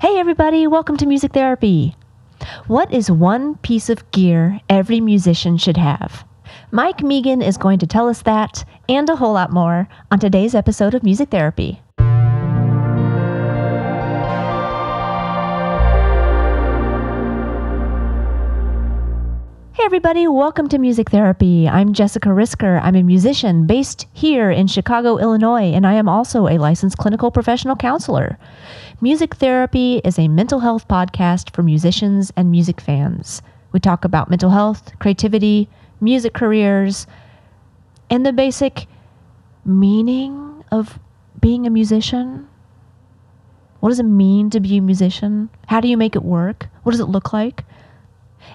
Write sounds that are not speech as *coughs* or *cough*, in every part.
Hey, everybody, welcome to Music Therapy. What is one piece of gear every musician should have? Mike Megan is going to tell us that and a whole lot more on today's episode of Music Therapy. Hey, everybody, welcome to Music Therapy. I'm Jessica Risker. I'm a musician based here in Chicago, Illinois, and I am also a licensed clinical professional counselor. Music Therapy is a mental health podcast for musicians and music fans. We talk about mental health, creativity, music careers, and the basic meaning of being a musician. What does it mean to be a musician? How do you make it work? What does it look like?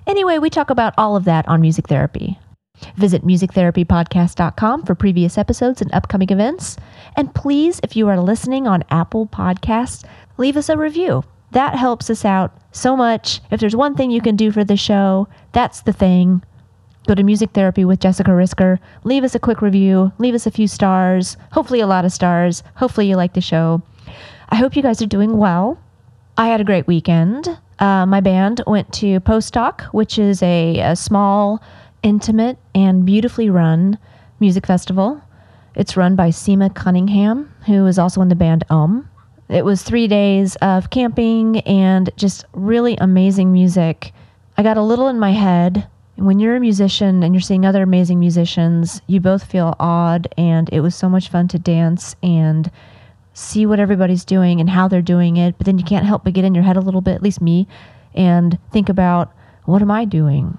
Anyway, we talk about all of that on Music Therapy. Visit musictherapypodcast.com for previous episodes and upcoming events. And please, if you are listening on Apple Podcasts, leave us a review. That helps us out so much. If there's one thing you can do for the show, that's the thing. Go to Music Therapy with Jessica Risker. Leave us a quick review. Leave us a few stars. Hopefully, a lot of stars. Hopefully, you like the show. I hope you guys are doing well. I had a great weekend. Uh, my band went to Postdoc, which is a, a small, intimate, and beautifully run music festival. It's run by Sima Cunningham, who is also in the band Ohmme. It was three days of camping and just really amazing music. I got a little in my head. When you're a musician and you're seeing other amazing musicians, you both feel awed, and it was so much fun to dance and see what everybody's doing and how they're doing it, but then you can't help but get in your head a little bit, at least me, and think about what am I doing?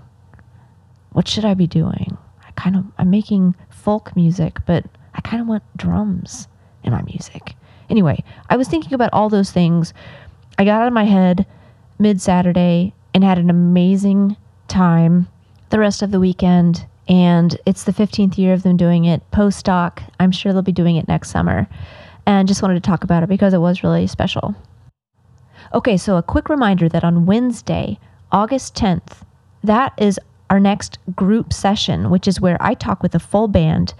What should I be doing? I kind of I'm making folk music, but I kind of want drums in my music. Anyway, I was thinking about all those things. I got out of my head mid Saturday and had an amazing time the rest of the weekend. And it's the 15th year of them doing it. Postock, I'm sure they'll be doing it next summer and just wanted to talk about it because it was really special. Okay, so a quick reminder that on Wednesday, August 10th, that is our next group session, which is where I talk with a full band.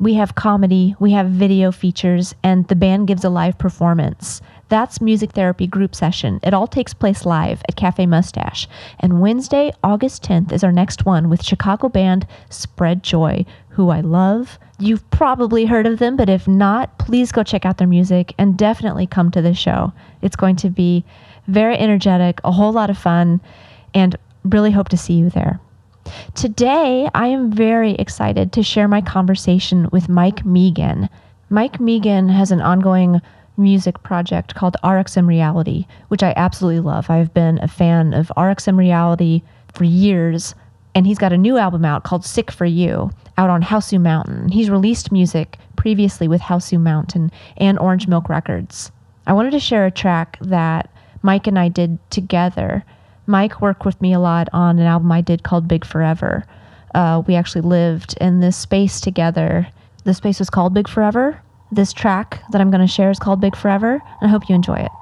We have comedy, we have video features, and the band gives a live performance. That's Music Therapy Group Session. It all takes place live at Cafe Mustache. And Wednesday, August 10th, is our next one with Chicago band Spread Joy, who I love. You've probably heard of them, but if not, please go check out their music and definitely come to the show. It's going to be very energetic, a whole lot of fun, and really hope to see you there. Today, I am very excited to share my conversation with Mike Megan. Mike Megan has an ongoing music project called RXM Reality, which I absolutely love. I've been a fan of RXM Reality for years, and he's got a new album out called Sick for You out on Hausu Mountain. He's released music previously with Hausu Mountain and Orange Milk Records. I wanted to share a track that Mike and I did together. Mike worked with me a lot on an album I did called Big Forever. Uh, we actually lived in this space together. The space was called Big Forever, this track that I'm going to share is called Big Forever, and I hope you enjoy it.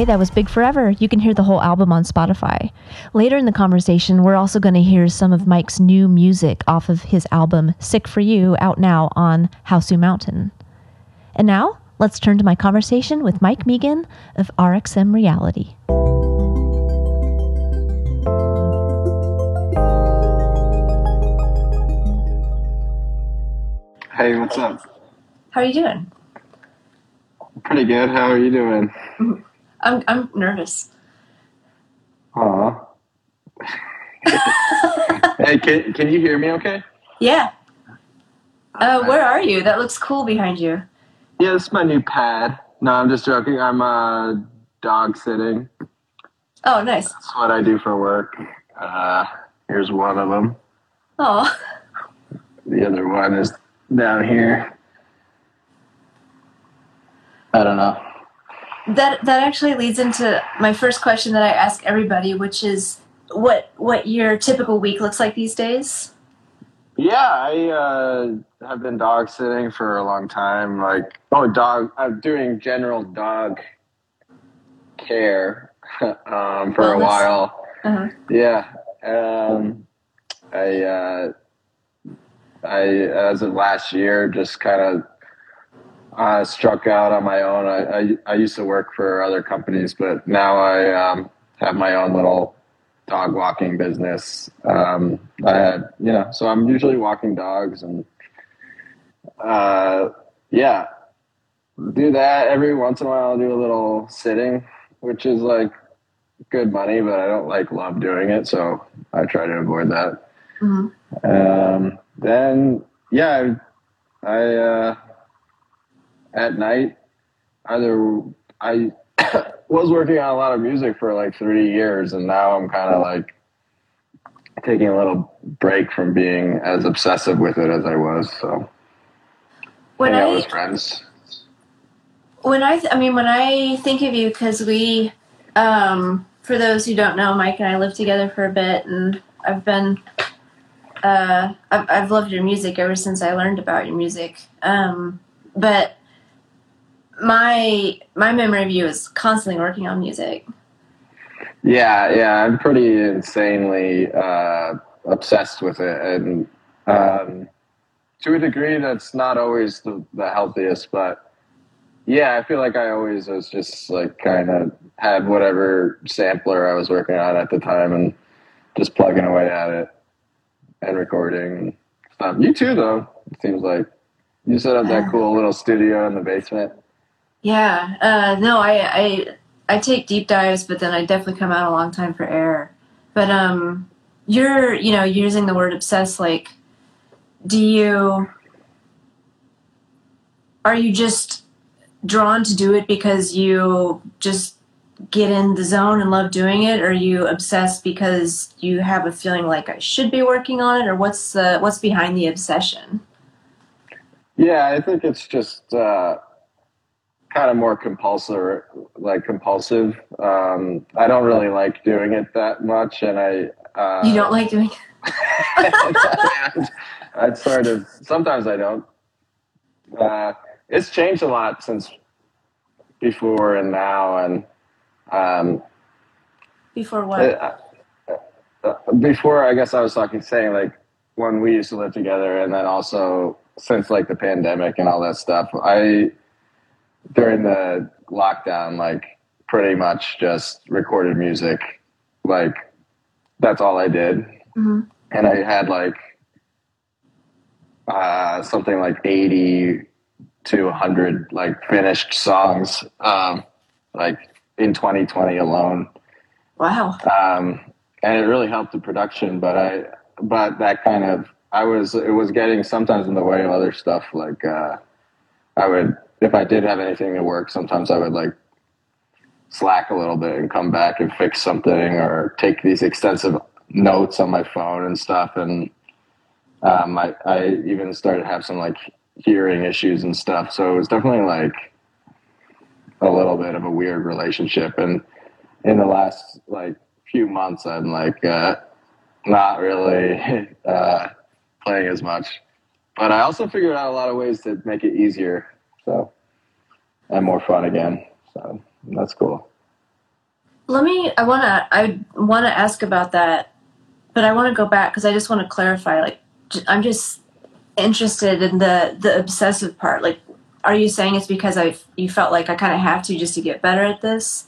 Okay, that was Big Forever. You can hear the whole album on Spotify. Later in the conversation, we're also going to hear some of Mike's new music off of his album Sick for You, out now on Hausu Mountain. And now, let's turn to my conversation with Mike Megan of RXM Reality. Hey, what's up? How are you doing? Pretty good. How are you doing? *laughs* I'm I'm nervous. Aw. *laughs* hey, can, can you hear me okay? Yeah. Uh, where are you? That looks cool behind you. Yeah, this is my new pad. No, I'm just joking. I'm uh, dog sitting. Oh, nice. That's what I do for work. Uh, here's one of them. Oh, The other one is down here. I don't know. That that actually leads into my first question that I ask everybody, which is what what your typical week looks like these days. Yeah, I uh, have been dog sitting for a long time. Like, oh, dog. I'm doing general dog care *laughs* um, for a while. Uh-huh. Yeah. Um, I, uh, I, as of last year, just kind of uh, struck out on my own. I, I, I used to work for other companies, but now I um, have my own little dog walking business. Um, I had, you know, so I'm usually walking dogs and, uh, yeah, do that every once in a while. I'll do a little sitting, which is like good money, but I don't like love doing it, so I try to avoid that. hmm Um, then yeah, I, I uh, at night either I *coughs* was working on a lot of music for like three years, and now I'm kind of like taking a little break from being as obsessive with it as I was. So When hang out I with friends. when I th- I mean when I think of you because we um for those who don't know Mike and I lived together for a bit and I've been uh I've, I've loved your music ever since I learned about your music um but my my memory of you is constantly working on music Yeah, yeah, I'm pretty insanely uh, obsessed with it, and um, to a degree, that's not always the, the healthiest. But yeah, I feel like I always was just like kind of had whatever sampler I was working on at the time, and just plugging away at it and recording stuff. You too, though. It seems like you set up that cool little studio in the basement. Yeah uh no I I I take deep dives but then I definitely come out a long time for air. But um you're you know using the word obsessed like do you are you just drawn to do it because you just get in the zone and love doing it? Or are you obsessed because you have a feeling like i should be working on it? Or what's the what's behind the obsession? Yeah, I think it's just uh, kind of more compulsive, like compulsive. Um, I don't really like doing it that much, and I uh, you don't like doing *laughs* I'd sort of sometimes I don't. Uh, it's changed a lot since before and now, and um, before what uh, uh, before I guess I was talking saying like when we used to live together, and then also since like the pandemic and all that stuff. I during the lockdown, like pretty much just recorded music, like that's all I did, Mhm. and I had like uh, something like eighty to hundred like finished songs, um, like in 2020 alone wow um, and it really helped the production. But I, but that kind of, I was, it was getting sometimes in the way of other stuff. Like, uh, I would, if I did have anything to work, sometimes I would like slack a little bit and come back and fix something or take these extensive notes on my phone and stuff. And um, I, I even started to have some like hearing issues and stuff. So it was definitely like a little bit of a weird relationship. And in the last like few months, I'm like uh, not really *laughs* uh, playing as much. But I also figured out a lot of ways to make it easier, so and more fun again. So that's cool. Let me. I want to. I want to ask about that, but I want to go back because I just want to clarify. Like, I'm just interested in the the obsessive part. Like, are you saying it's because I you felt like I kind of have to just to get better at this?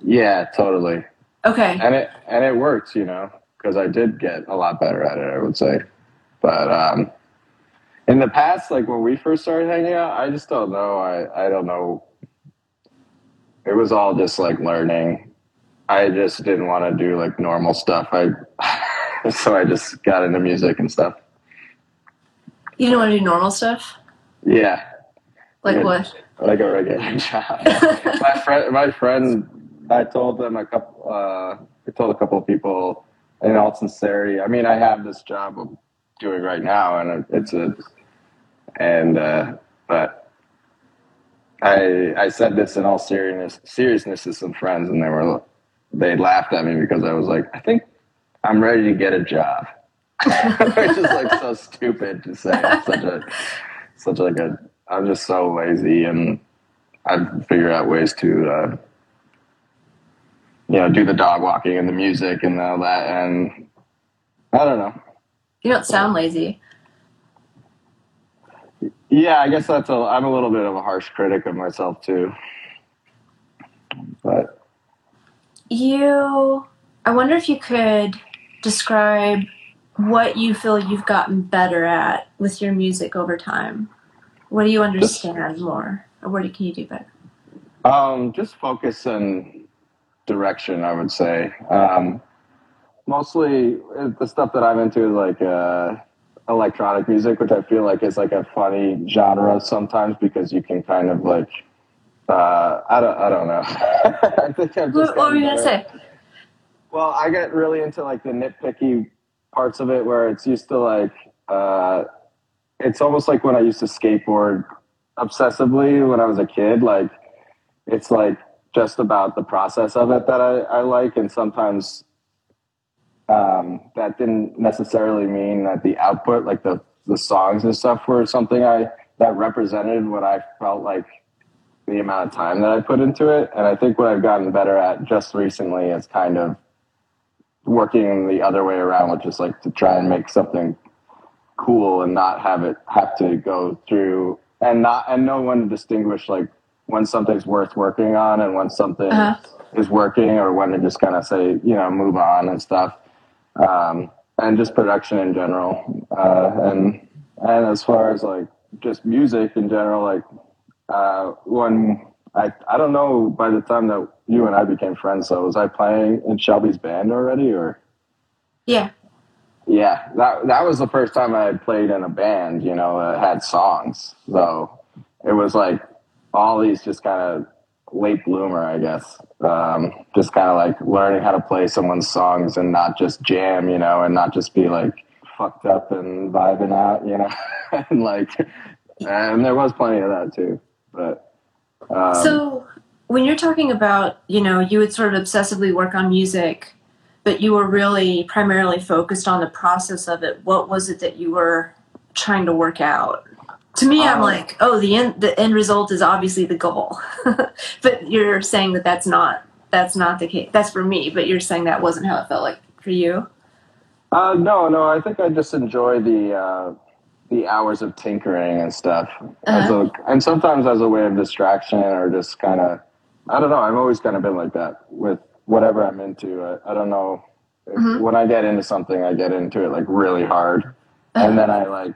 Yeah, totally. Okay. And it and it works, you know, because I did get a lot better at it. I would say, but um, in the past, like when we first started hanging out, I just don't know. I I don't know. It was all just like learning I just didn't want to do like normal stuff. I *laughs* so I just got into music and stuff. You didn't want to do normal stuff? Yeah. Like what? Like a regular *laughs* job. my friend, my friend, I told them a couple. Uh, I told a couple of people in all sincerity. I mean, I have this job I'm doing right now, and it's a, and uh, but I I said this in all seriousness seriousness to some friends, and they were they laughed at me because I was like, I think I'm ready to get a job. *laughs* Which is like so stupid to say. such a such like a I'm just so lazy and I figure out ways to uh, you know, do the dog walking and the music and all that and I don't know. You don't sound lazy. Yeah, I guess that's a I'm a little bit of a harsh critic of myself too. But you, I wonder if you could describe what you feel you've gotten better at with your music over time. What do you understand more, or what can you do better? Um, just focus and direction, I would say. Um, mostly uh, the stuff that I'm into, is like uh, electronic music, which I feel like is like a funny genre sometimes because you can kind of like uh, I don't. I don't know. *laughs* I think I'm just. What, what were you gonna say? Well, I get really into like the nitpicky parts of it, where it's used to like. Uh, it's almost like when I used to skateboard obsessively when I was a kid. Like, it's like just about the process of it that I, I like, and sometimes um, that didn't necessarily mean that the output, like the the songs and stuff, were something I that represented what I felt like the amount of time that I put into it. And I think what I've gotten better at just recently is kind of working the other way around, which is like to try and make something cool and not have it have to go through and not and know when to distinguish like when something's worth working on and when something uh-huh. is working or when to just kind of say you know move on and stuff um, and just production in general uh, and and as far as like just music in general like uh, when I I don't know by the time that you and I became friends. So was I playing in Shelby's band already, or? Yeah. Yeah, that that was the first time I had played in a band. You know, that had songs. So it was like all these just kind of late bloomer, I guess. Um, just kind of like learning how to play someone's songs and not just jam, you know, and not just be like fucked up and vibing out, you know, *laughs* and like, and there was plenty of that too. But um, so when you're talking about, you know, you would sort of obsessively work on music, but you were really primarily focused on the process of it. What was it that you were trying to work out? To me, I'm um, like, oh, the end the end result is obviously the goal, *laughs* but you're saying that that's not that's not the case. That's for me, but you're saying that wasn't how it felt like for you. Uh, no, no. I think I just enjoy the uh, the hours of tinkering and stuff, uh-huh. a, and sometimes as a way of distraction or just kind of, I don't know. I've always kind of been like that with whatever I'm into. I, I don't know. Mm-hmm. When I get into something, I get into it like really hard, uh-huh. and then I like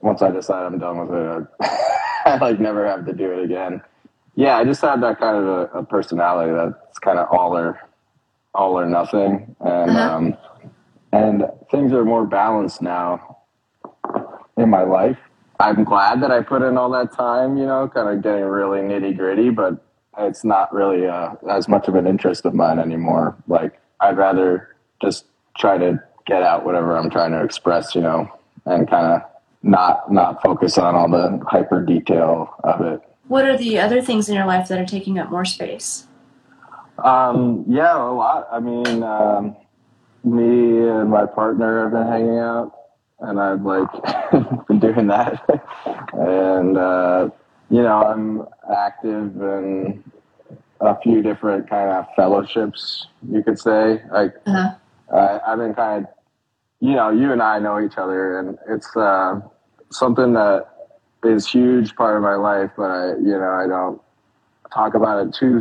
once I decide I'm done with it, I, *laughs* I like never have to do it again. Yeah, I just had that kind of a, a personality that's kind of all or all or nothing, and uh-huh. um, and things are more balanced now in my life. I'm glad that I put in all that time, you know, kind of getting really nitty gritty, but it's not really uh, as much of an interest of mine anymore. Like, I'd rather just try to get out whatever I'm trying to express, you know, and kind of not not focus on all the hyper detail of it. What are the other things in your life that are taking up more space? Um, yeah, a lot. I mean, um, me and my partner have been hanging out and I've like *laughs* been doing that. and uh, you know, I'm active and a few different kind of fellowships, you could say. Like, uh-huh. uh, I've been kind of, you know, you and I know each other, and it's uh, something that is huge part of my life, but I, you know, I don't talk about it too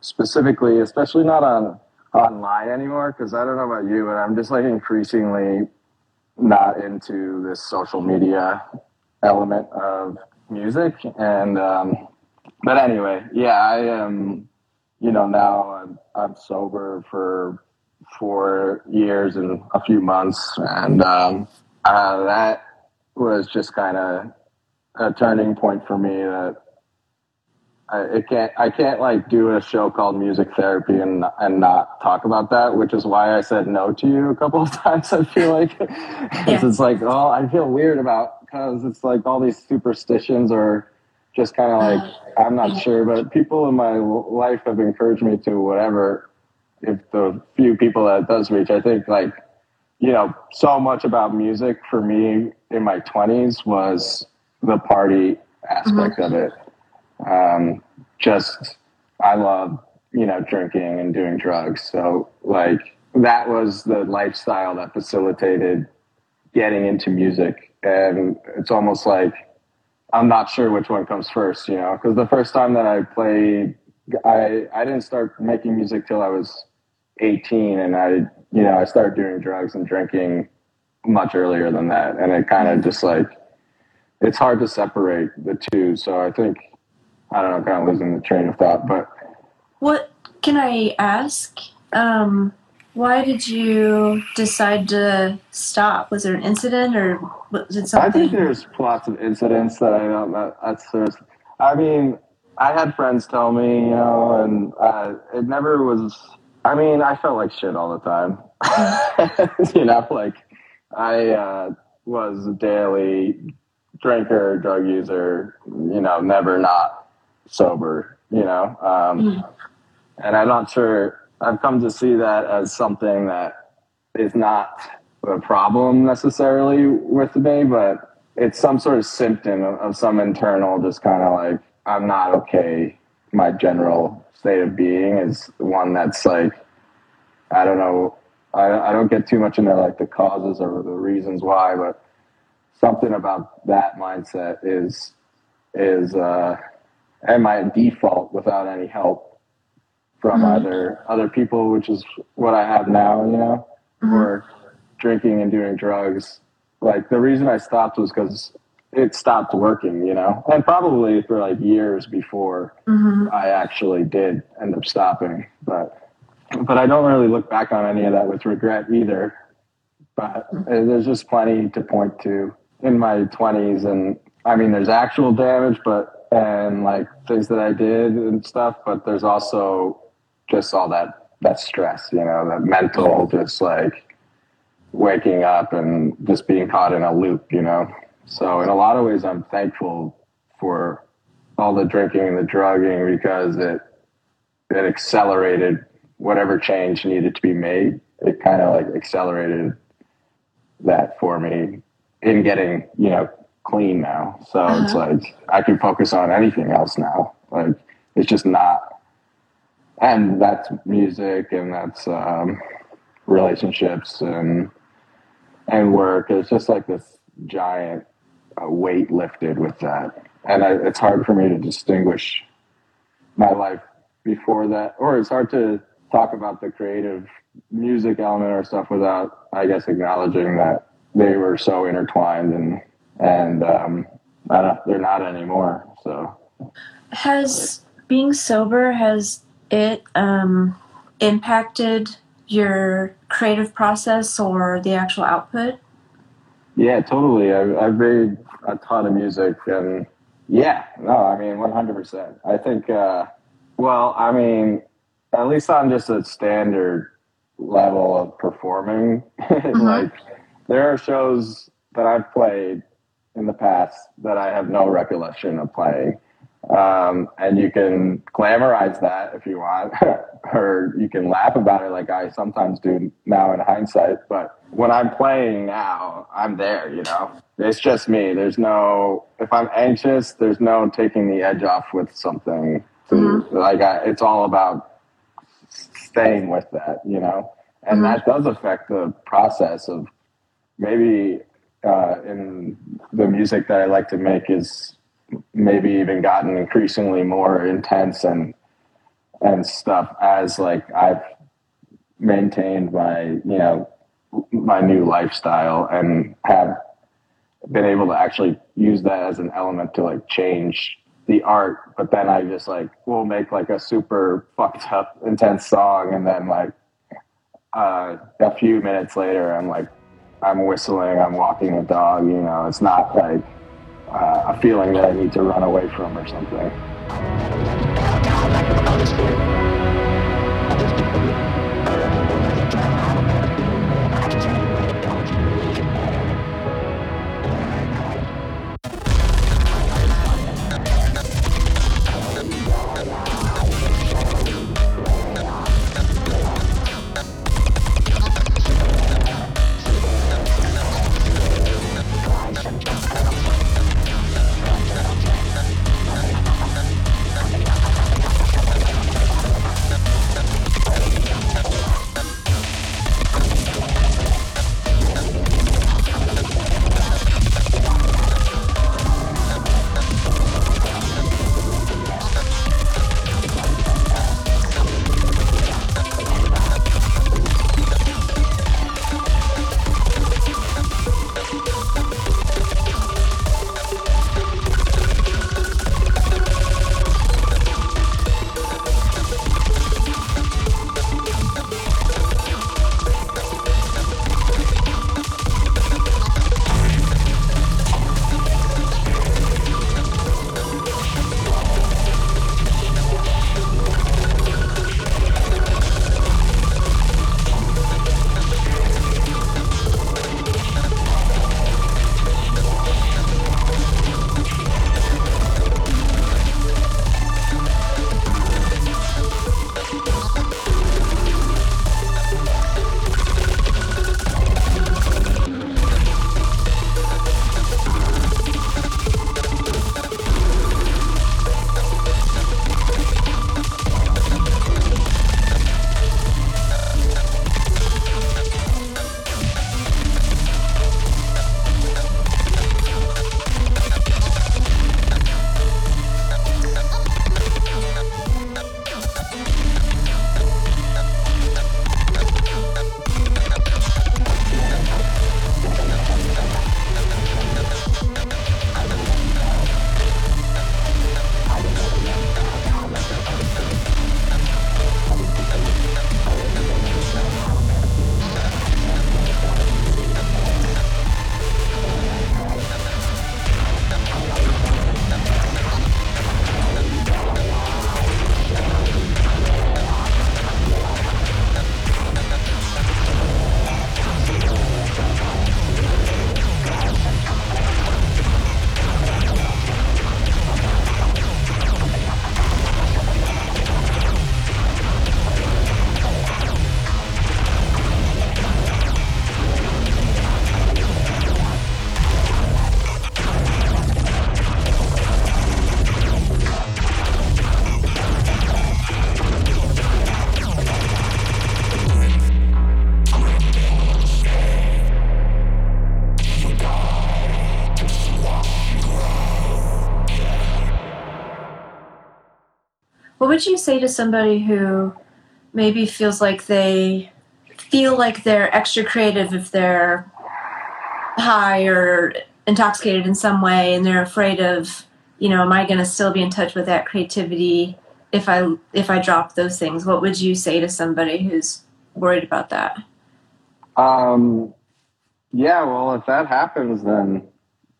specifically, especially not on online anymore. Because I don't know about you, but I'm just like increasingly not into this social media element of music. And um, but anyway, yeah, I am. You know, now I'm, I'm sober for four years and a few months, and um, uh, that was just kind of a turning point for me that I it can't I can't like do a show called Music Therapy and and not talk about that, which is why I said no to you a couple of *laughs* times. I feel like yeah. it's like oh I feel weird about because it's like all these superstitions are just kind of like *sighs* I'm not sure, but people in my life have encouraged me to whatever. If the few people that does reach, I think like you know so much about music for me in my 20s was the party aspect mm-hmm. of it. Um, just I love you know drinking and doing drugs, so like that was the lifestyle that facilitated getting into music, and it's almost like I'm not sure which one comes first, you know, because the first time that I played, I I didn't start making music till I was 18, and I you know I started doing drugs and drinking much earlier than that, and it kind of just like it's hard to separate the two. So I think I don't know, kind of losing the train of thought. But what can I ask? Um, why did you decide to stop? Was there an incident or was it something? I think there's lots of incidents that I don't know. That's there's, I mean, I had friends tell me, you know, and uh, it never was. I mean, I felt like shit all the time. *laughs* you know, like I uh, was a daily drinker, drug user, you know, never not sober, you know. Um, mm. And I'm not sure, I've come to see that as something that is not a problem necessarily with me, but it's some sort of symptom of, of some internal, just kind of like, I'm not okay. My general state of being is one that's like, I don't know, I, I don't get too much into like the causes or the reasons why, but something about that mindset is is uh, and my default without any help from mm-hmm. either other people, which is what I have now, you know, mm-hmm. or drinking and doing drugs. Like the reason I stopped was because it stopped working, you know, and probably for like years before mm-hmm. I actually did end up stopping. But but I don't really look back on any of that with regret either. But mm-hmm. there's just plenty to point to in my 20s and I mean there's actual damage but and like things that I did and stuff but there's also just all that that stress you know that mental just like waking up and just being caught in a loop you know so in a lot of ways I'm thankful for all the drinking and the drugging because it it accelerated whatever change needed to be made it kind of like accelerated that for me in getting you know clean now. So uh-huh. it's like I can focus on anything else now. Like it's just not, and that's music and that's um, relationships and and work. It's just like this giant uh, weight lifted with that, and I, it's hard for me to distinguish my life before that, or it's hard to talk about the creative music element or stuff without, I guess, acknowledging that they were so intertwined and and um, I don't, they're not anymore. So has being sober has it um, impacted your creative process or the actual output? Yeah, totally. I've, I've made a ton of music and yeah, no, I mean, 100%. I think, uh, well, I mean, at least on just a standard level of performing, *laughs* mm-hmm. like there are shows that I've played in the past that I have no recollection of playing. Um, and you can glamorize that if you want, *laughs* or you can laugh about it like I sometimes do now in hindsight. But when I'm playing now, I'm there, you know? It's just me. There's no, if I'm anxious, there's no taking the edge off with something To, mm-hmm. Like I, it's all about staying with that, you know, and mm-hmm. that does affect the process of maybe uh, in the music that I like to make is maybe even gotten increasingly more intense and and stuff as like I've maintained my you know my new lifestyle and have been able to actually use that as an element to like change the art. But then i just like will make like a super fucked up intense song and then like uh, a few minutes later i'm like i'm whistling i'm walking a dog you know? It's not like uh, a feeling that i need to run away from or something would you say to somebody who maybe feels like they feel like they're extra creative if they're high or intoxicated in some way and they're afraid of you know am i going to still be in touch with that creativity if i if i drop those things? What would you say to somebody who's worried about that? Um yeah well if that happens then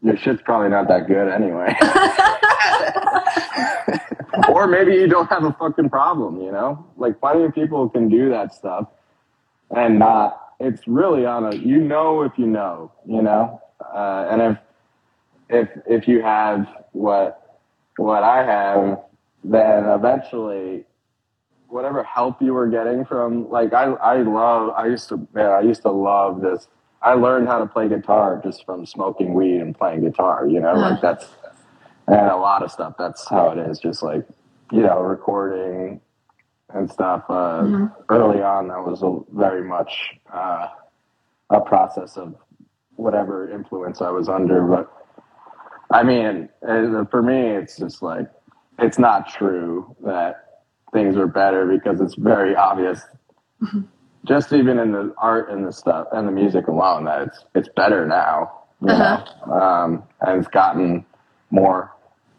your shit's probably not that good anyway *laughs* *laughs* *laughs* or maybe you don't have a fucking problem, you know? Like plenty of people can do that stuff and not it's really on a you know if you know, you know? Uh, and if if if you have what what I have, then eventually whatever help you were getting from like I I love I used to man, I used to love this I learned how to play guitar just from smoking weed and playing guitar, you know, like that's and a lot of stuff that's how it is just like you know, recording and stuff. Uh, mm-hmm. Early on, that was a, very much uh, a process of whatever influence I was under. But I mean, for me, it's just like it's not true that things are better because it's very obvious. Mm-hmm. Just even in the art and the stuff and the music alone, that it's it's better now. Uh-huh. Um, and it's gotten more,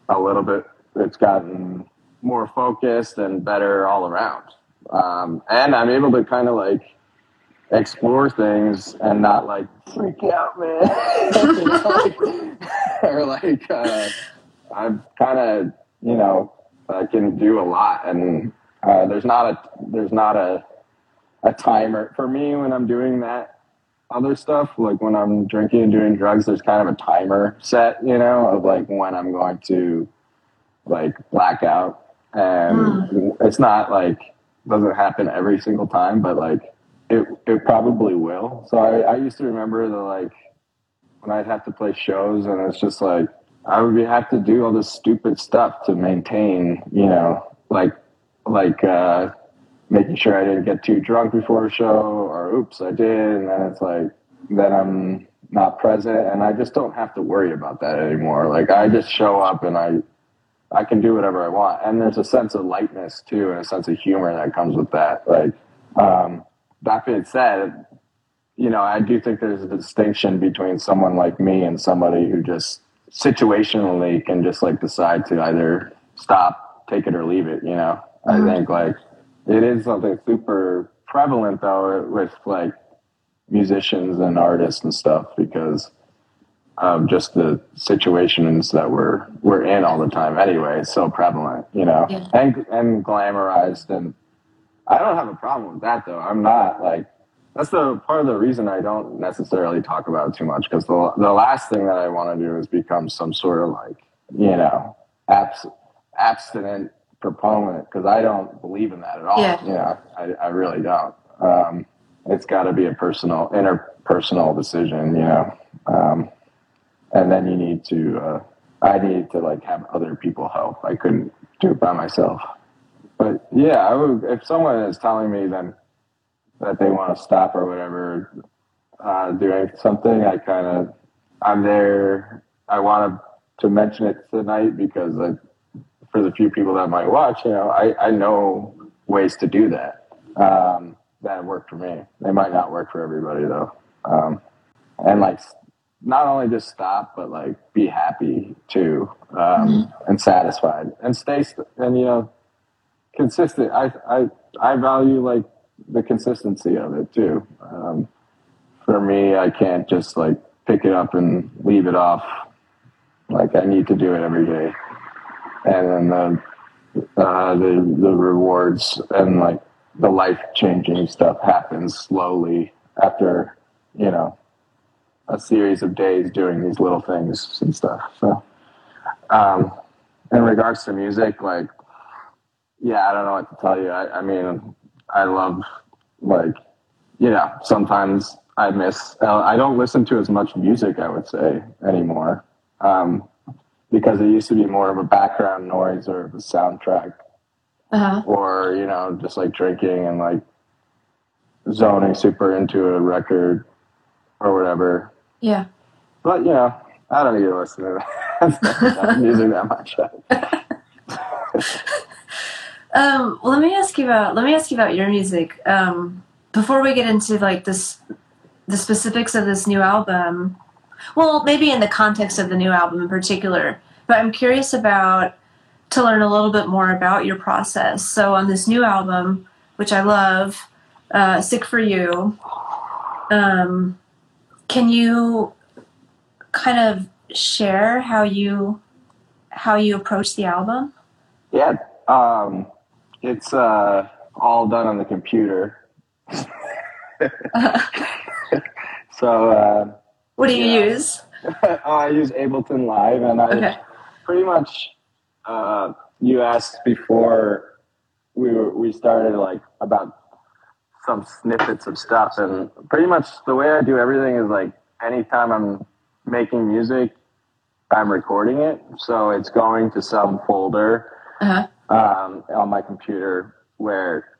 a little bit. It's gotten more focused and better all around. Um, and I'm able to kind of like explore things and not like freak out, man. *laughs* or like, uh, I'm kind of, you know, I can do a lot and uh, there's not a, there's not a, a timer for me when I'm doing that other stuff. Like when I'm drinking and doing drugs, there's kind of a timer set, you know, of like when I'm going to like black out. And mm. it's not like, doesn't happen every single time, but like it it probably will. So I, I used to remember the like when I'd have to play shows and it's just like I would have to do all this stupid stuff to maintain, you know, like like uh making sure I didn't get too drunk before a show or oops I did and then it's like then I'm not present and I just don't have to worry about that anymore. Like I just show up and I I can do whatever I want. And there's a sense of lightness too and a sense of humor that comes with that. Like um that being said, you know, I do think there's a distinction between someone like me and somebody who just situationally can just like decide to either stop, take it or leave it, you know. Mm-hmm. I think like it is something super prevalent though with like musicians and artists and stuff because of just the situations that we're we're in all the time anyway. So prevalent, you know, yeah. and and glamorized and I don't have a problem with that though. I'm not like that's the part of the reason I don't necessarily talk about it too much because the the last thing that I want to do is become some sort of like you know abs- abstinent proponent because I don't believe in that at all. Yeah. Know, I, I really don't. Um, it's got to be a personal interpersonal decision, you know. Um, and then you need to. Uh, I need to like have other people help. I couldn't do it by myself. But yeah, I would, if someone is telling me then that they want to stop or whatever uh, doing something, I kind of I'm there. I want to mention it tonight because I, for the few people that might watch, you know, I, I know ways to do that um, that work for me. They might not work for everybody though. Um, and like not only just stop, but like be happy too um, mm-hmm. and satisfied and stay st- and you know consistent. I I I value like the consistency of it too. Um, for me, I can't just like pick it up and leave it off. Like I need to do it every day, and then the uh, the the rewards and like the life changing stuff happens slowly after you know a series of days doing these little things and stuff. So, um, in regards to music, like yeah, I don't know what to tell you. I, I mean, I love like, you know, sometimes I miss. I don't listen to as much music. I would say anymore, um, because it used to be more of a background noise or a soundtrack, uh-huh. or you know, just like drinking and like zoning super into a record or whatever. Yeah. But you know, I don't need to listen to that *laughs* music that much. *laughs* Um, well, let me ask you about let me ask you about your music. Um, before we get into like this, the specifics of this new album. Well, maybe in the context of the new album in particular, but I'm curious about to learn a little bit more about your process. So on this new album, which I love, uh, "Sick for You," um, can you kind of share how you how you approach the album? Yeah. Um, it's uh, all done on the computer. *laughs* so. Uh, what do you use? *laughs* oh, I use Ableton Live, and I okay. Pretty much. Uh, you asked before we were, we started like about some snippets of stuff, and pretty much the way I do everything is like anytime I'm making music, I'm recording it, so it's going to some folder. Uh-huh um, on my computer where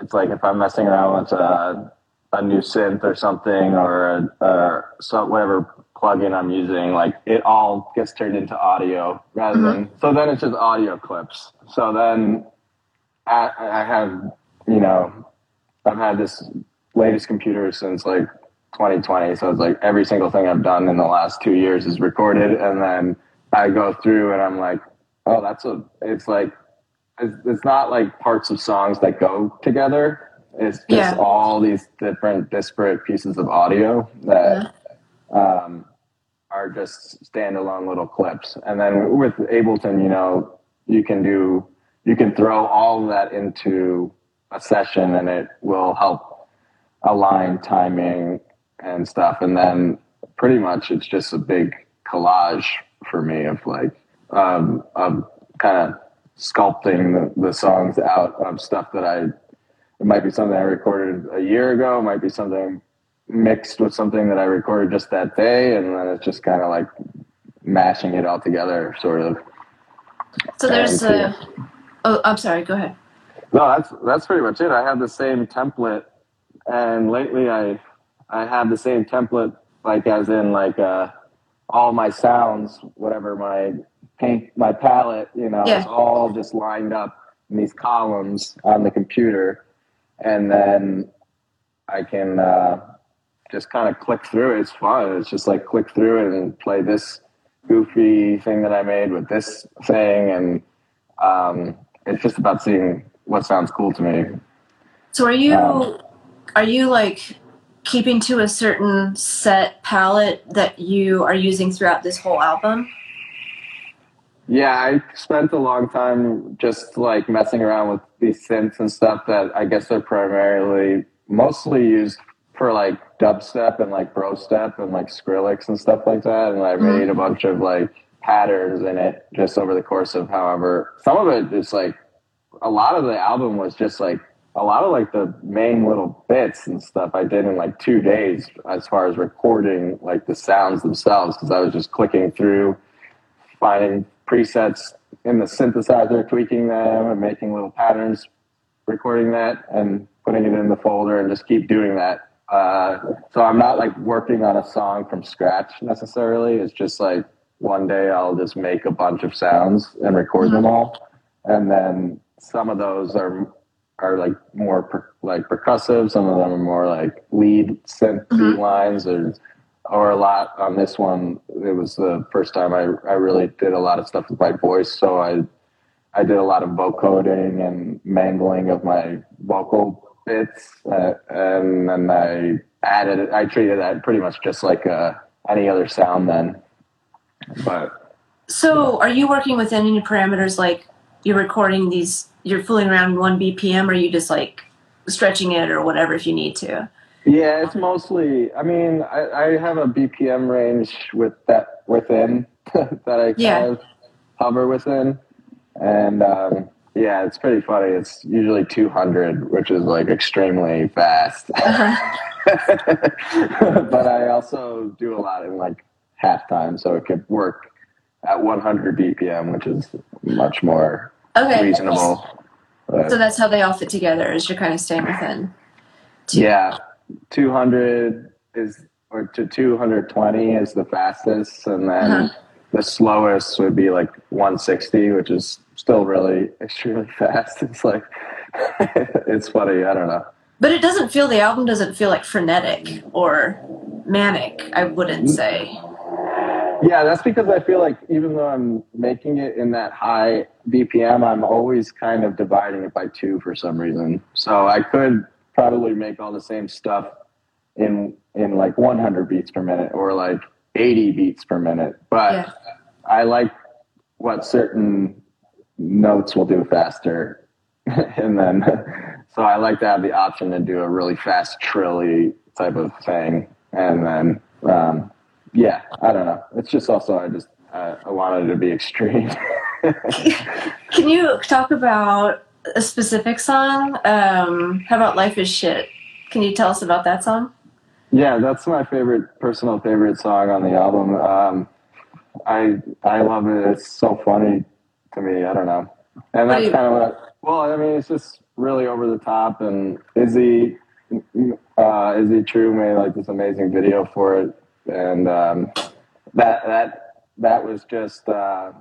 it's like if I'm messing around with a, a new synth or something or a, or so whatever plugin I'm using, like it all gets turned into audio rather mm-hmm. than so then it's just audio clips. So then I, I have you know I've had this latest computer since like 2020, so it's like every single thing I've done in the last two years is recorded, and then I go through and I'm like, oh, that's a. It's like it's, it's not like parts of songs that go together. It's just yeah. all these different disparate pieces of audio that uh-huh. Um, are just standalone little clips. And then with Ableton, you know, you can do you can throw all that into a session, and it will help align timing and stuff. And then pretty much it's just a big collage for me of like um, of kind of sculpting the, the songs out of stuff that I it might be something I recorded a year ago, it might be something mixed with something that I recorded just that day, and then it's just kind of like mashing it all together, sort of. So there's a. Oh, I'm sorry. Go ahead. No, that's that's pretty much it. I have the same template, and lately I I have the same template, like as in like uh, all my sounds, whatever my paint my palette, you know, yeah. it's all just lined up in these columns on the computer, and then I can uh, just kind of click through it. It's fun. It's just like click through it and play this goofy thing that I made with this thing, and um, it's just about seeing what sounds cool to me. So are you um, are you like keeping to a certain set palette that you are using throughout this whole album? Yeah, I spent a long time just like messing around with these synths and stuff that I guess are primarily mostly used for like dubstep and like bro step and like Skrillex and stuff like that. And I mm-hmm. made a bunch of like patterns in it just over the course of however some of it is like a lot of the album was just like a lot of like the main little bits and stuff I did in like two days as far as recording like the sounds themselves because I was just clicking through, finding presets in the synthesizer, tweaking them and making little patterns, recording that and putting it in the folder and just keep doing that. Uh, so I'm not like working on a song from scratch necessarily. It's just like one day I'll just make a bunch of sounds and record mm-hmm. them all. And then some of those are are like more per, like percussive. Some of them are more like lead synth mm-hmm. lines or or a lot on this one. It was the first time I, I really did a lot of stuff with my voice. So I, I did a lot of vocoding and mangling of my vocal bits. Uh, and then I added, I treated that pretty much just like uh, any other sound then. But. So are you working within any parameters like you're recording these, you're fooling around one BPM or are you just like stretching it or whatever if you need to? Yeah, it's mostly. I mean, I, I have a BPM range with that within *laughs* that I kind yeah. of hover within, and um, yeah, it's pretty funny. It's usually 200, which is like extremely fast. *laughs* Uh-huh. but I also do a lot in like halftime, so it could work at 100 BPM, which is much more okay. reasonable. so that's how they all fit together. Is you're kind of staying within. Yeah, 200 is or to 220 is the fastest and then uh-huh. The slowest would be like 160 which is still really extremely *laughs* fast. It's like *laughs* it's funny i don't know. But it doesn't feel the album doesn't feel like frenetic or manic i wouldn't mm. say. Yeah that's because i feel like even though i'm making it in that high bpm i'm always kind of dividing it by two for some reason. So i could probably make all the same stuff in in like 100 beats per minute or like 80 beats per minute but yeah. i like what certain notes will do faster *laughs* and then so i like to have the option to do a really fast trilly type of thing and then um, yeah i don't know it's just also i just uh, i wanted to be extreme *laughs* can you talk about a specific song. Um, how about Life is Shit? Can you tell us about that song? Yeah, that's my favorite, personal favorite song on the album. Um, I I love it. It's so funny to me. I don't know. And that's kind of what. Well, I mean, it's just really over the top. And Izzy, uh, Izzy True made like this amazing video for it, and um, that that that was just uh,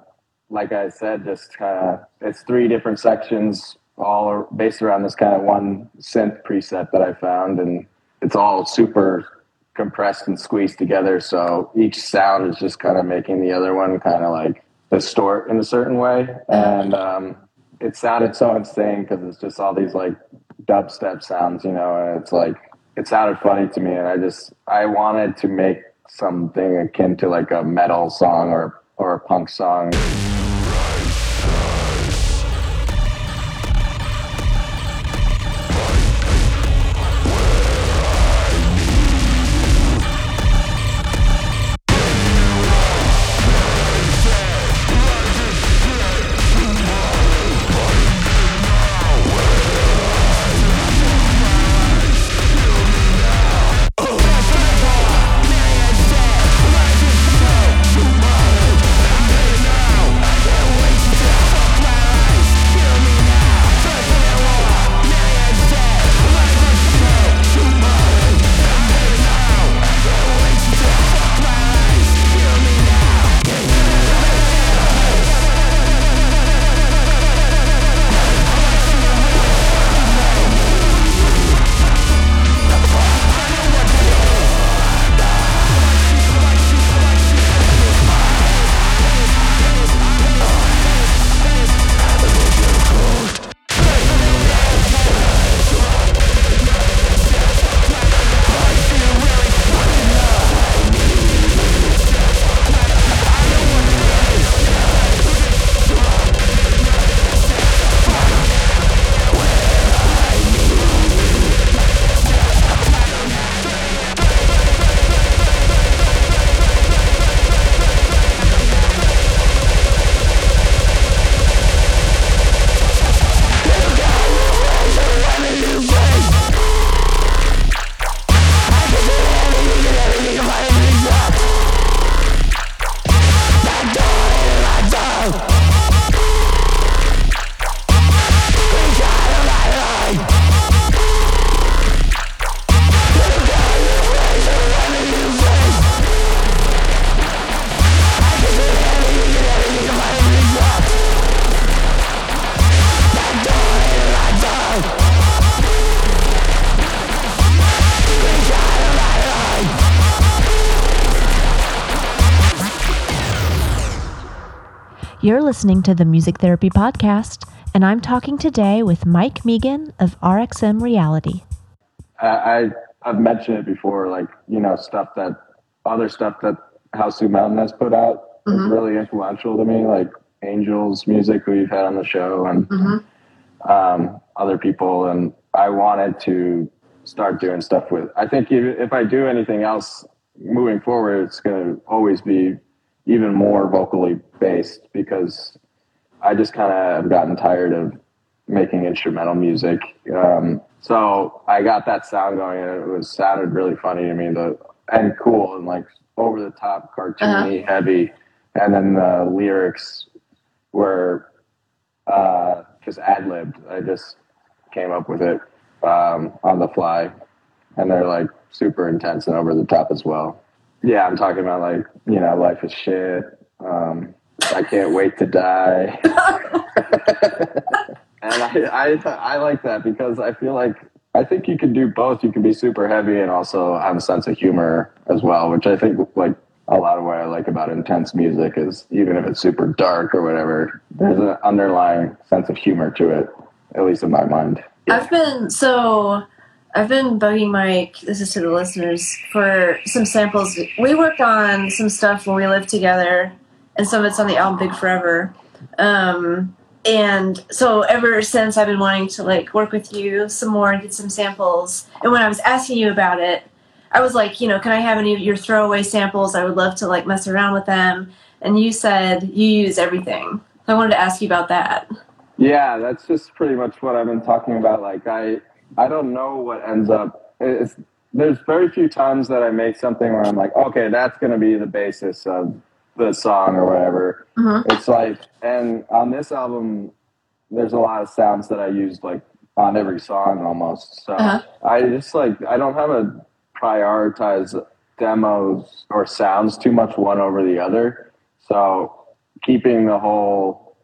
like I said, just kind of it's three different sections, all are based around this kind of one synth preset that I found, and it's all super compressed and squeezed together. So each sound is just kind of making the other one kind of like distort in a certain way, and um, it sounded so insane because it's just all these like dubstep sounds, you know, and it's like it sounded funny to me, and I just I wanted to make something akin to like a metal song or or a punk song. You're listening to the Music Therapy Podcast, and I'm talking today with Mike Megan of RXM Reality. I, I I've mentioned it before, like you know stuff that other stuff that House of Mountain has put out is Mhm. really influential to me, like Angels music who you've had on the show and Mhm. um, other people, and I wanted to start doing stuff with. I think if if I do anything else moving forward, it's going to always be even more vocally based because I just kind of have gotten tired of making instrumental music. Um, so I got that sound going, and it was sounded really funny to me, the and cool and like over the top, cartoony, heavy, and then the lyrics were uh, just ad libbed. I just came up with it um, on the fly, and they're like super intense and over the top as well. Yeah, I'm talking about like you know, life is shit. Um, I can't wait to die. *laughs* and I, I I like that because I feel like I think you can do both. You can be super heavy and also have a sense of humor as well, which I think like a lot of what I like about intense music is even if it's super dark or whatever, there's an underlying sense of humor to it, at least in my mind. I've been so I've been bugging Mike. This is to the listeners for some samples. We worked on some stuff when we lived together, and some of it's on the album Big Forever. Um, and so ever since I've been wanting to like work with you some more and get some samples. And when I was asking you about it, I was like, you know, can I have any of your throwaway samples? I would love to like mess around with them. And you said you use everything. So I wanted to ask you about that. Yeah, that's just pretty much what I've been talking about. Like I, I don't know what ends up. It's there's very few times that I make something where I'm like, okay, that's going to be the basis of the song or whatever. Mhm. It's like, and on this album, there's a lot of sounds that I use like on every song almost. So Uh-huh. I just like I don't have a prioritize demos or sounds too much one over the other. So keeping the whole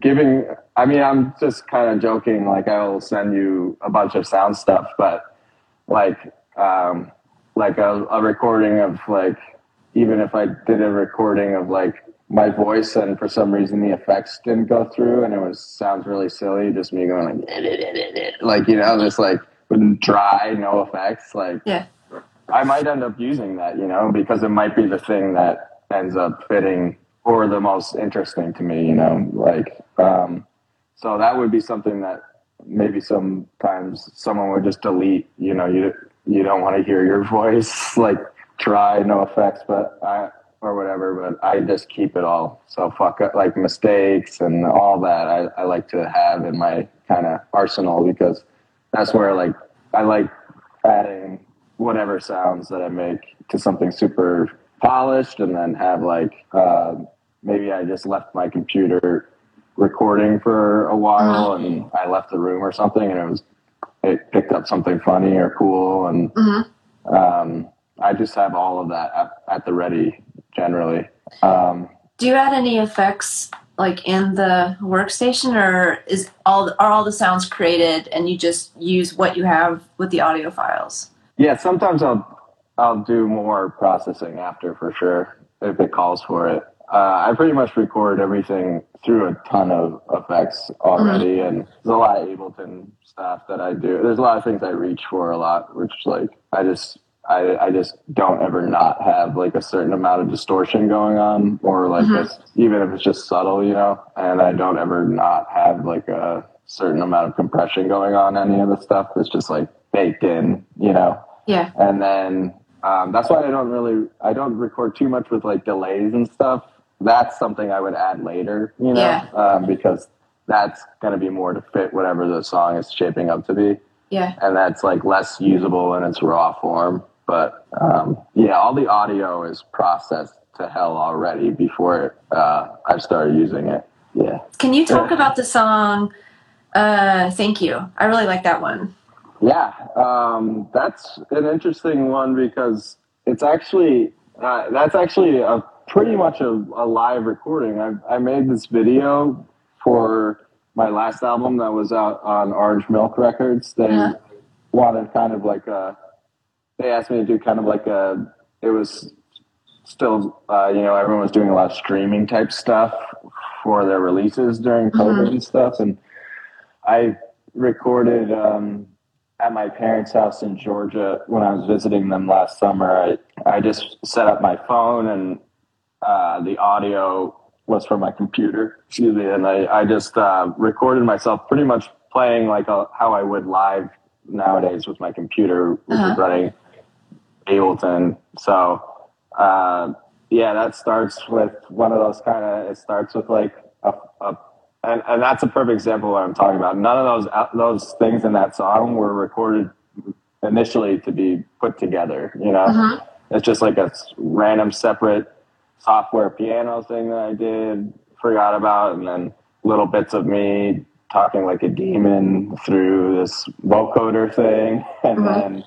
giving I mean I'm just kind of joking like I will send you a bunch of sound stuff but like um like a, a recording of like even if I did a recording of like my voice and for some reason the effects didn't go through and it was sounds really silly just me going like *laughs* like you know just like dry no effects like Yeah. I might end up using that you know because it might be the thing that ends up fitting or the most interesting to me you know like um so that would be something that maybe sometimes someone would just delete you know you you don't want to hear your *laughs* voice like try no effects but i or whatever but i just keep it all. So fuck it like mistakes and all that i, I like to have in my kind of arsenal because that's where like i like adding whatever sounds that i make to something super polished and then have like uh, maybe i just left my computer recording for a while and i left the room or something and it was it picked up something funny or cool and Mhm. um, I just have all of that at, at the ready generally. Um, Do you add any effects like in the workstation, or is all are all the sounds created and you just use what you have with the audio files? yeah, sometimes I'll I'll do more processing after for sure if it calls for it. Uh, I pretty much record everything through a ton of effects already, and there's a lot of Ableton stuff that I do. There's a lot of things I reach for a lot, which like I just I, I just don't ever not have like a certain amount of distortion going on, or like Mhm. this, even if it's just subtle, you know. And I don't ever not have like a certain amount of compression going on any of the stuff. It's just like baked in, you know Yeah. and then um, that's why I don't really I don't record too much with like delays and stuff. That's something I would add later, you know, Yeah. um, because that's going to be more to fit whatever the song is shaping up to be, Yeah. and that's like less usable in its raw form. But um, yeah, all the audio is processed to hell already before uh, I've started using it. Yeah. Can you talk Yeah. about the song uh, Thank You? I really like that one. Yeah, um, that's an interesting one because it's actually uh, that's actually a pretty much a, a live recording. I, I made this video for my last album that was out on Orange Milk Records. They Uh-huh. wanted kind of like a. They asked me to do kind of like a. It was still, uh, you know, everyone was doing a lot of streaming type stuff for their releases during COVID and stuff, and I recorded um, at my parents' house in Georgia when I was visiting them last summer. I I just set up my phone and uh, the audio was from my computer. Excuse me, and I I just uh, recorded myself pretty much playing like a, how I would live nowadays with my computer, which Uh-huh. is running Ableton. So. Uh, yeah, that starts with one of those kind of. It starts with like a, a and, and that's a perfect example of what I'm talking about. None of those uh, those things in that song were recorded initially to be put together. You know, Mhm. it's just like a random separate software piano thing that I did, forgot about, and then little bits of me talking like a demon through this vocoder thing, *laughs* and Mhm. then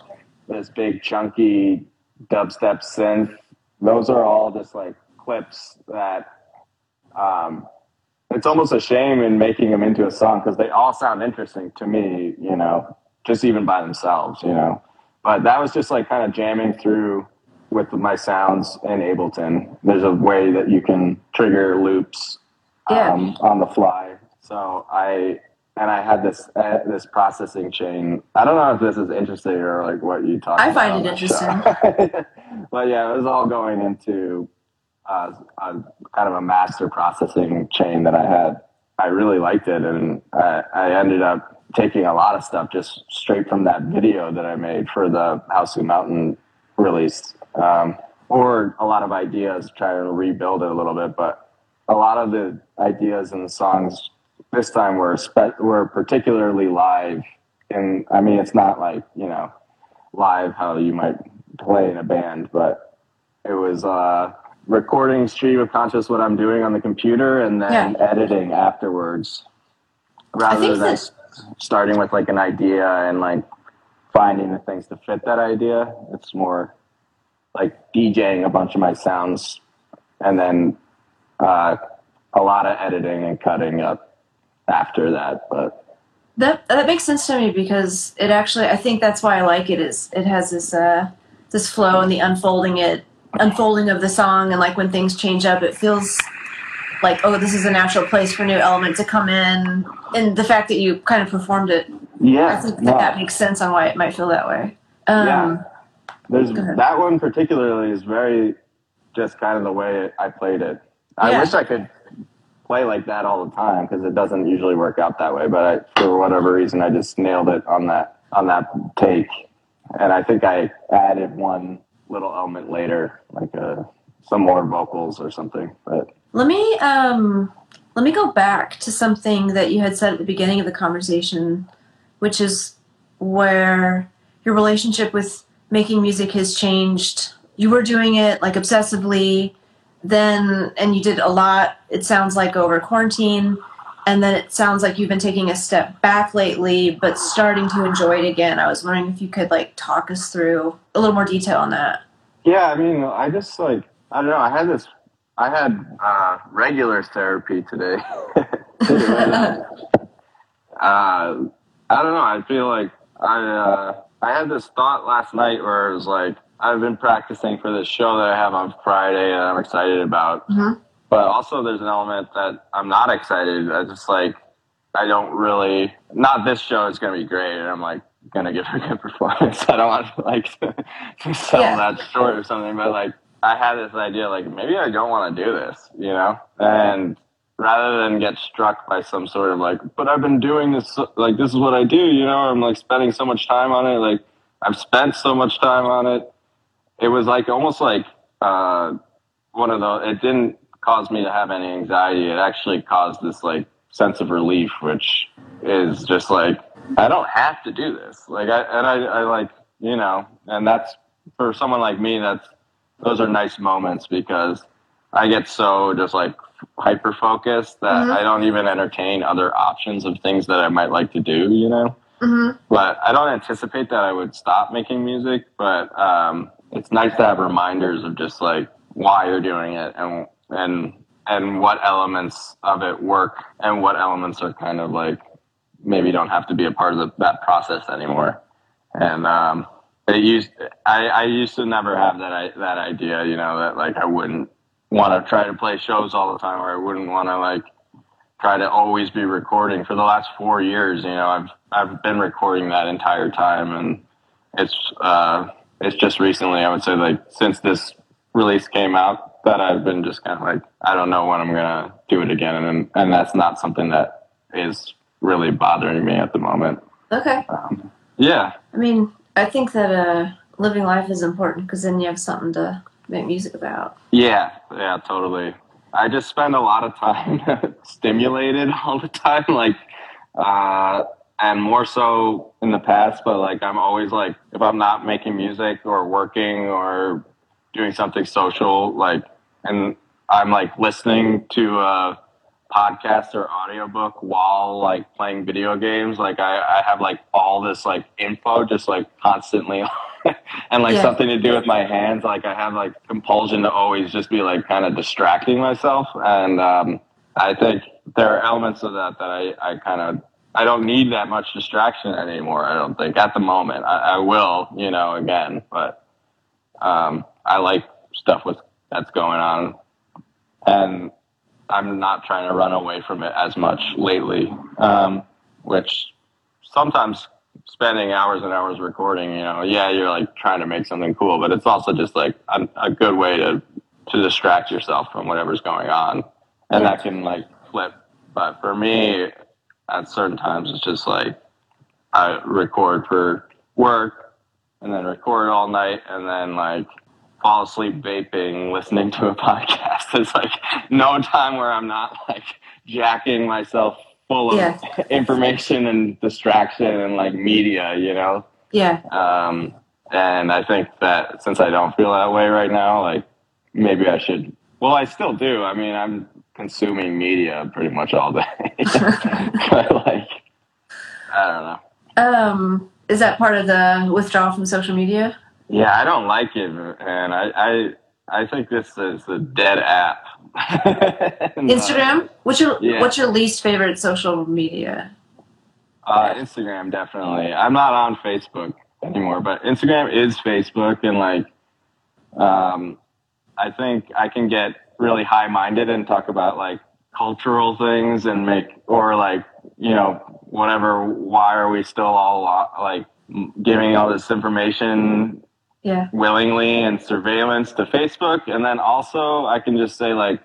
this big chunky dubstep synth. Those are all just like clips that um, it's almost a shame in making them into a song because they all sound interesting to me, you know, just even by themselves, you know. But that was just like kind of jamming through with my sounds in Ableton. There's a way that you can trigger loops Yeah. um, on the fly. So I and I had this uh, this processing chain. I don't know if this is interesting or like what you talk. I find it interesting. *laughs* but yeah, it was all going into uh, a kind of a master processing chain that I had. I really liked it, and I, I ended up taking a lot of stuff just straight from that video that I made for the House of Mountain release, um, or a lot of ideas trying to rebuild it a little bit. But a lot of the ideas and the songs this time were spe- were particularly live, and I mean it's not like you know live how you might play in a band, but it was uh, recording stream of conscious what I'm doing on the computer and then editing afterwards. rather than that- starting with like an idea and like finding the things to fit that idea. It's more like DJing a bunch of my sounds and then uh, a lot of editing and cutting up after that. But That that makes sense to me because it actually I think that's why I like it is it has this uh this flow and the unfolding it unfolding of the song and like when things change up it feels like oh this is a natural place for new element to come in and the fact that you kind of performed it yeah, I think that no. that makes sense on why it might feel that way. Um, Yeah. There's that one particularly is very just kind of the way I played it. I Yeah. wish I could play like that all the time because it doesn't usually work out that way. But I, for whatever reason, I just nailed it on that on that take, and I think I added one little element later, like uh some more vocals or something. But Let me um let me go back to something that you had said at the beginning of the conversation, which is where your relationship with making music has changed. You were doing it like obsessively, then and you did a lot, it sounds like over quarantine, and then it sounds like you've been taking a step back lately, but starting to enjoy it again. I was wondering if you could like talk us through a little more detail on that. Yeah, I mean, I just like I don't know. I had this. I had uh, regular therapy today. *laughs* *laughs* uh, I don't know. I feel like I uh, I had this thought last night where it was like I've been practicing for this show that I have on Friday that I'm excited about, Mhm. but also there's an element that I'm not excited. I just like I don't really. Not this show is gonna be great, and I'm like gonna give a *laughs* good performance. I don't want to like *laughs* to sell Yeah. that short or something, but like I had this idea like maybe I don't want to do this, you know, and rather than get struck by some sort of like, but I've been doing this, like this is what I do, you know, I'm like spending so much time on it, like I've spent so much time on it. It was like almost like uh, one of those. It didn't cause me to have any anxiety. It actually caused this like sense of relief, which is just like I don't have to do this. Like I and I, I like you know, and that's for someone like me. That's those are nice moments because I get so just like hyper focused that Mhm. I don't even entertain other options of things that I might like to do. You know Mm-hmm. but I don't anticipate that I would stop making music. But um, it's nice to have reminders of just like why you're doing it and and and what elements of it work and what elements are kind of like maybe don't have to be a part of the, that process anymore. And um, it used I, I used to never have that I, that idea, you know, that like I wouldn't want to try to play shows all the time, or I wouldn't want to like try to always be recording for the last four years. You know, I've I've been recording that entire time, and it's uh, it's just recently, I would say, like since this release came out, that I've been just kind of like, I don't know when I'm gonna do it again, and and that's not something that is really bothering me at the moment. Okay. Um, yeah, I mean, I think that uh, living life is important because then you have something to make music about. yeah, yeah, totally. I just spend a lot of time *laughs* stimulated all the time, like, uh, and more so in the past. But like, I'm always like, if I'm not making music or working or doing something social, like, and I'm like listening to a podcast or audiobook while like playing video games. Like, I, I have like all this like info just like constantly. *laughs* *laughs* and like Yeah. something to do with my hands like i have like compulsion to always just be like kind of distracting myself. And um, i think there are elements of that that i, I kind of i don't need that much distraction anymore i don't think at the moment. I, I will you know again but um, i like stuff with that's going on. And i'm not trying to run away from it as much lately um, which sometimes spending hours and hours recording, you know, yeah, you're like trying to make something cool, but it's also just like a, a good way to to distract yourself from whatever's going on, and that can like flip. But for me, at certain times, it's just like I record for work, and then record all night, and then like fall asleep vaping, listening to a *laughs* podcast. It's like no time where I'm not like jacking myself full of Yeah. *laughs* information and distraction and like media, you know. Yeah. Um, and I think that since I don't feel that way right now, like maybe I should. Well, I still do. I mean, I'm consuming media pretty much all day. *laughs* but like, I don't know. Um, is that part of the withdrawal from social media? Yeah, I don't like it, and I I, I think this is a dead app. *laughs* Instagram. What's your Yeah. What's your least favorite social media? Uh, Instagram definitely. I'm not on Facebook anymore, but Instagram is Facebook, and like, um, I think I can get really high minded and talk about like cultural things and make or like you know whatever. Why are we still all like giving all this information Yeah. willingly and surveillance to Facebook, and then also I can just say like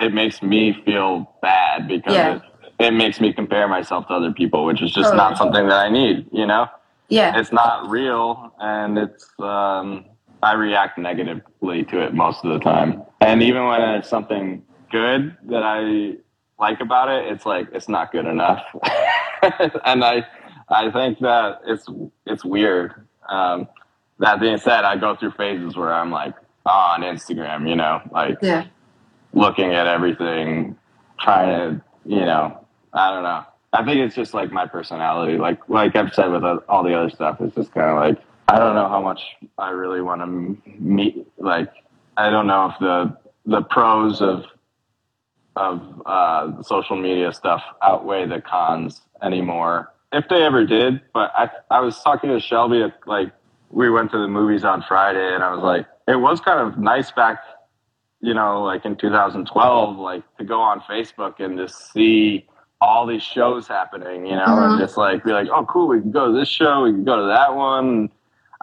it makes me feel bad because Yeah. it, it makes me compare myself to other people, which is just Totally. not something that I need. You know, Yeah. it's not real, and it's um, I react negatively to it most of the time. And even when it's something good that I like about it, it's like it's not good enough. *laughs* and I I think that it's it's weird. Um, that being said, I go through phases where I'm like on Instagram, you know, like Yeah. looking at everything, trying to, you know, I don't know. I think it's just like my personality. Like like I've said with all the other stuff, it's just kind of like I don't know how much I really want to meet. Like I don't know if the the pros of of uh, social media stuff outweigh the cons anymore. If they ever did, but I I was talking to Shelby like we went to the movies on Friday, and I was like, it was kind of nice back you know, like in 2012, like to go on Facebook and just see all these shows happening, you know, Mhm. and just like be like, oh, cool, we can go to this show, we can go to that one.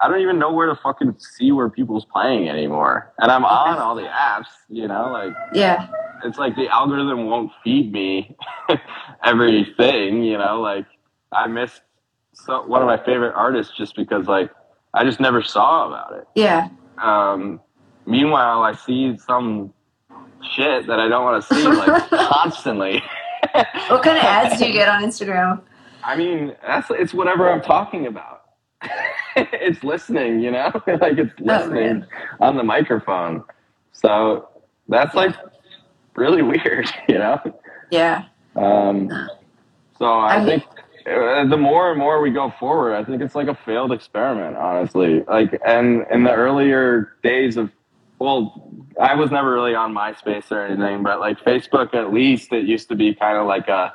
I don't even know where to fucking see where people's playing anymore. And I'm on all the apps, you know, like Yeah. it's like the algorithm won't feed me *laughs* everything, you know, like I missed so, one of my favorite artists just because like I just never saw about it. Yeah. Um, meanwhile, I see some shit that I don't want to see like *laughs* constantly. *laughs* What kind of ads do you get on Instagram? I mean, that's it's whatever I'm talking about. *laughs* it's listening, you know, like it's listening man. on the microphone. So that's like really weird, you know. Yeah. Um, so I, I- think uh, the more and more we go forward, I think it's like a failed experiment, honestly. Like, and in the earlier days of, well, I was never really on MySpace or anything, but like Facebook, at least it used to be kind of like a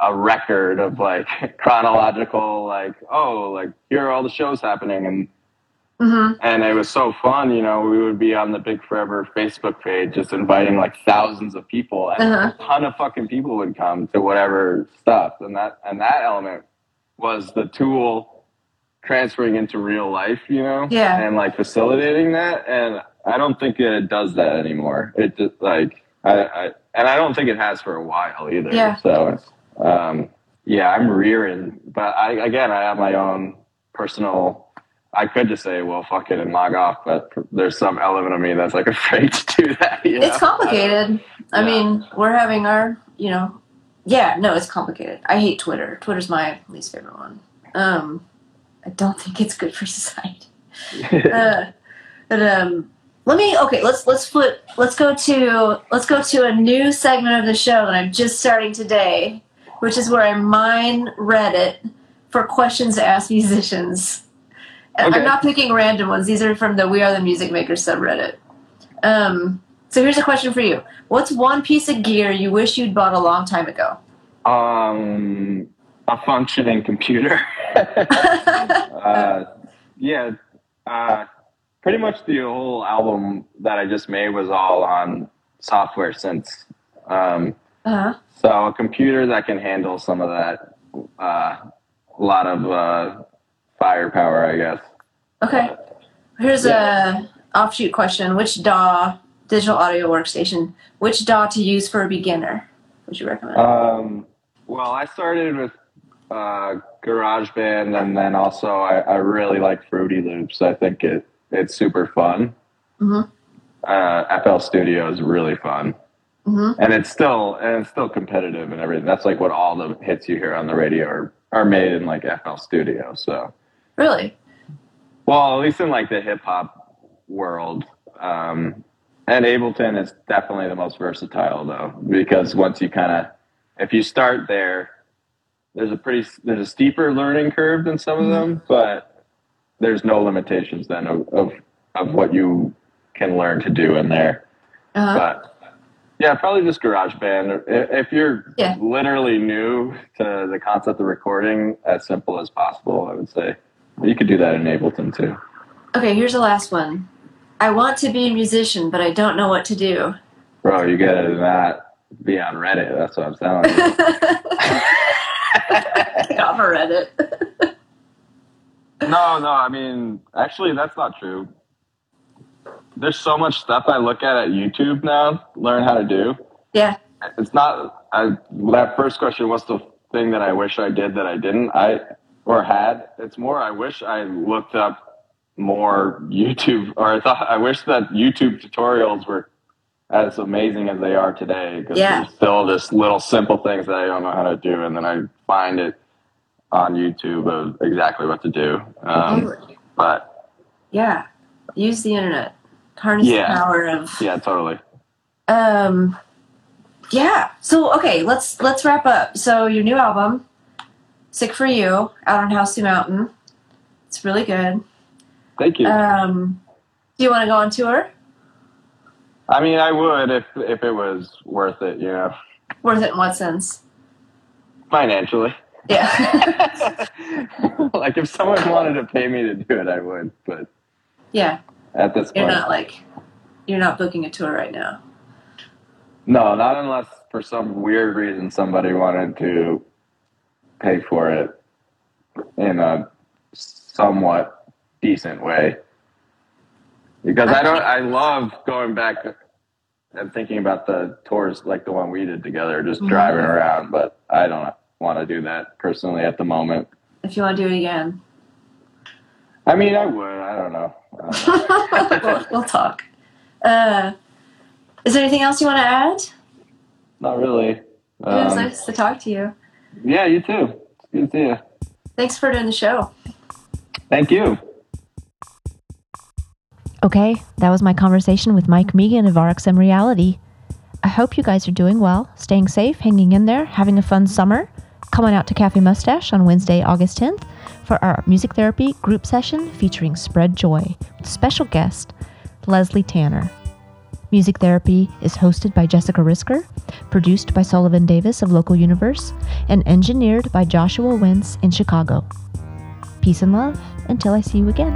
a record of like *laughs* chronological, like oh, like here are all the shows happening, and hmm and it was so fun. You know, we would be on the Big Forever Facebook page, just inviting like thousands of people, and Uh-huh. a ton of fucking people would come to whatever stuff, and that and that element was the tool transferring into real life. You know, Yeah. and like facilitating that, and I don't think it does that anymore. It just like I, I and I don't think it has for a while either. Yeah. So, um, yeah, I'm rearing, but I again I have my own personal. I could just say, well, fuck it and log off, but there's some element of me that's like *laughs* afraid to do that. You It's know? complicated. I Yeah. mean, we're having our, you know, yeah, no, it's complicated. I hate Twitter. Twitter's my least favorite one. Um, I don't think it's good for *laughs* society. *laughs* uh, but um, let me okay. Let's let's flip. Let's go to let's go to a new segment of the show that I'm just starting today, which is where I mine Reddit for questions to ask musicians. Okay. I'm not picking random ones. These are from the We Are the Music Makers subreddit. Um, so here's a question for you: What's one piece of gear you wish you'd bought a long time ago? um, a functioning computer. *laughs* uh, yeah, uh, pretty much the whole album that I just made was all on software since. Um, uh-huh. so a computer that can handle some of that, uh, a lot of uh, firepower, I guess. Okay. Here's a offshoot question: Which DAW, digital audio workstation, which DAW to use for a beginner? Would you recommend? Um, well, I started with uh, GarageBand, and then also I, I really like Fruity Loops. I think it it's super fun. Mhm. Uh, FL Studio is really fun, hmm and it's still and it's still competitive and everything. That's like what all the hits you hear on the radio are are made in like FL Studio. So, Really? well, at least in like the hip hop world. Um, And Ableton is definitely the most versatile though, because once you kind of, if you start there, there's a pretty there's a steeper learning curve than some of them, but there's no limitations then of of, of what you can learn to do in there. Uh-huh. But yeah, probably just GarageBand. If if you're Yeah. literally new to the concept of recording, as simple as possible, I would say. You could do that in Ableton too. Okay, here's the last one. I want to be a musician, but I don't know what to do. Bro, you gotta not be on Reddit. That's what I'm telling you. Get off of Reddit. no, no, I mean, actually, that's not true. There's so much stuff I look at at YouTube now, learn how to do. yeah. It's not, I, that first question, was the thing that I wish I did that I didn't? I, or had. It's more, I wish I looked up more YouTube, or I thought, I wish that YouTube tutorials were as amazing as they are today. Because Yeah. there's still just little simple things that I don't know how to do. And then I find it on YouTube of exactly what to do. Um, Totally. but yeah. Use the internet. Harness Yeah. the power of yeah, totally. um yeah. So okay, let's let's wrap up. So your new album, Sick for You, out on House of Mountain. It's really good. Thank you. Um do you want to go on tour? I mean, I would if if it was worth it, you know, Worth it in what sense? financially. Yeah. *laughs* like if someone wanted to pay me to do it, I would. But yeah. at this You're point, not like you're not booking a tour right now. no, not unless for some weird reason somebody wanted to pay for it in a somewhat decent way. Because I don't, I love going back and thinking about the tours like the one we did together, just Mhm. driving around. But I don't want to do that personally at the moment. If you want to do it again. I mean, I would. I don't know. Uh, *laughs* we'll, we'll talk. Uh, is there anything else you want to add? not really. it was Um, nice to talk to you. Yeah, you too. Good to see you. Thanks for doing the show. Thank you. Okay, that was my conversation with Mike Megan of RXM Reality. I hope you guys are doing well, staying safe, hanging in there, having a fun summer. Come on out to Cafe Mustache on Wednesday, August 10th for our music therapy group session featuring Spread Joy with special guest Leslie Tanner. Music Therapy is hosted by Jessica Risker, produced by Sullivan Davis of Local Universe, and engineered by Joshua Wentz in Chicago. Peace and love until I see you again.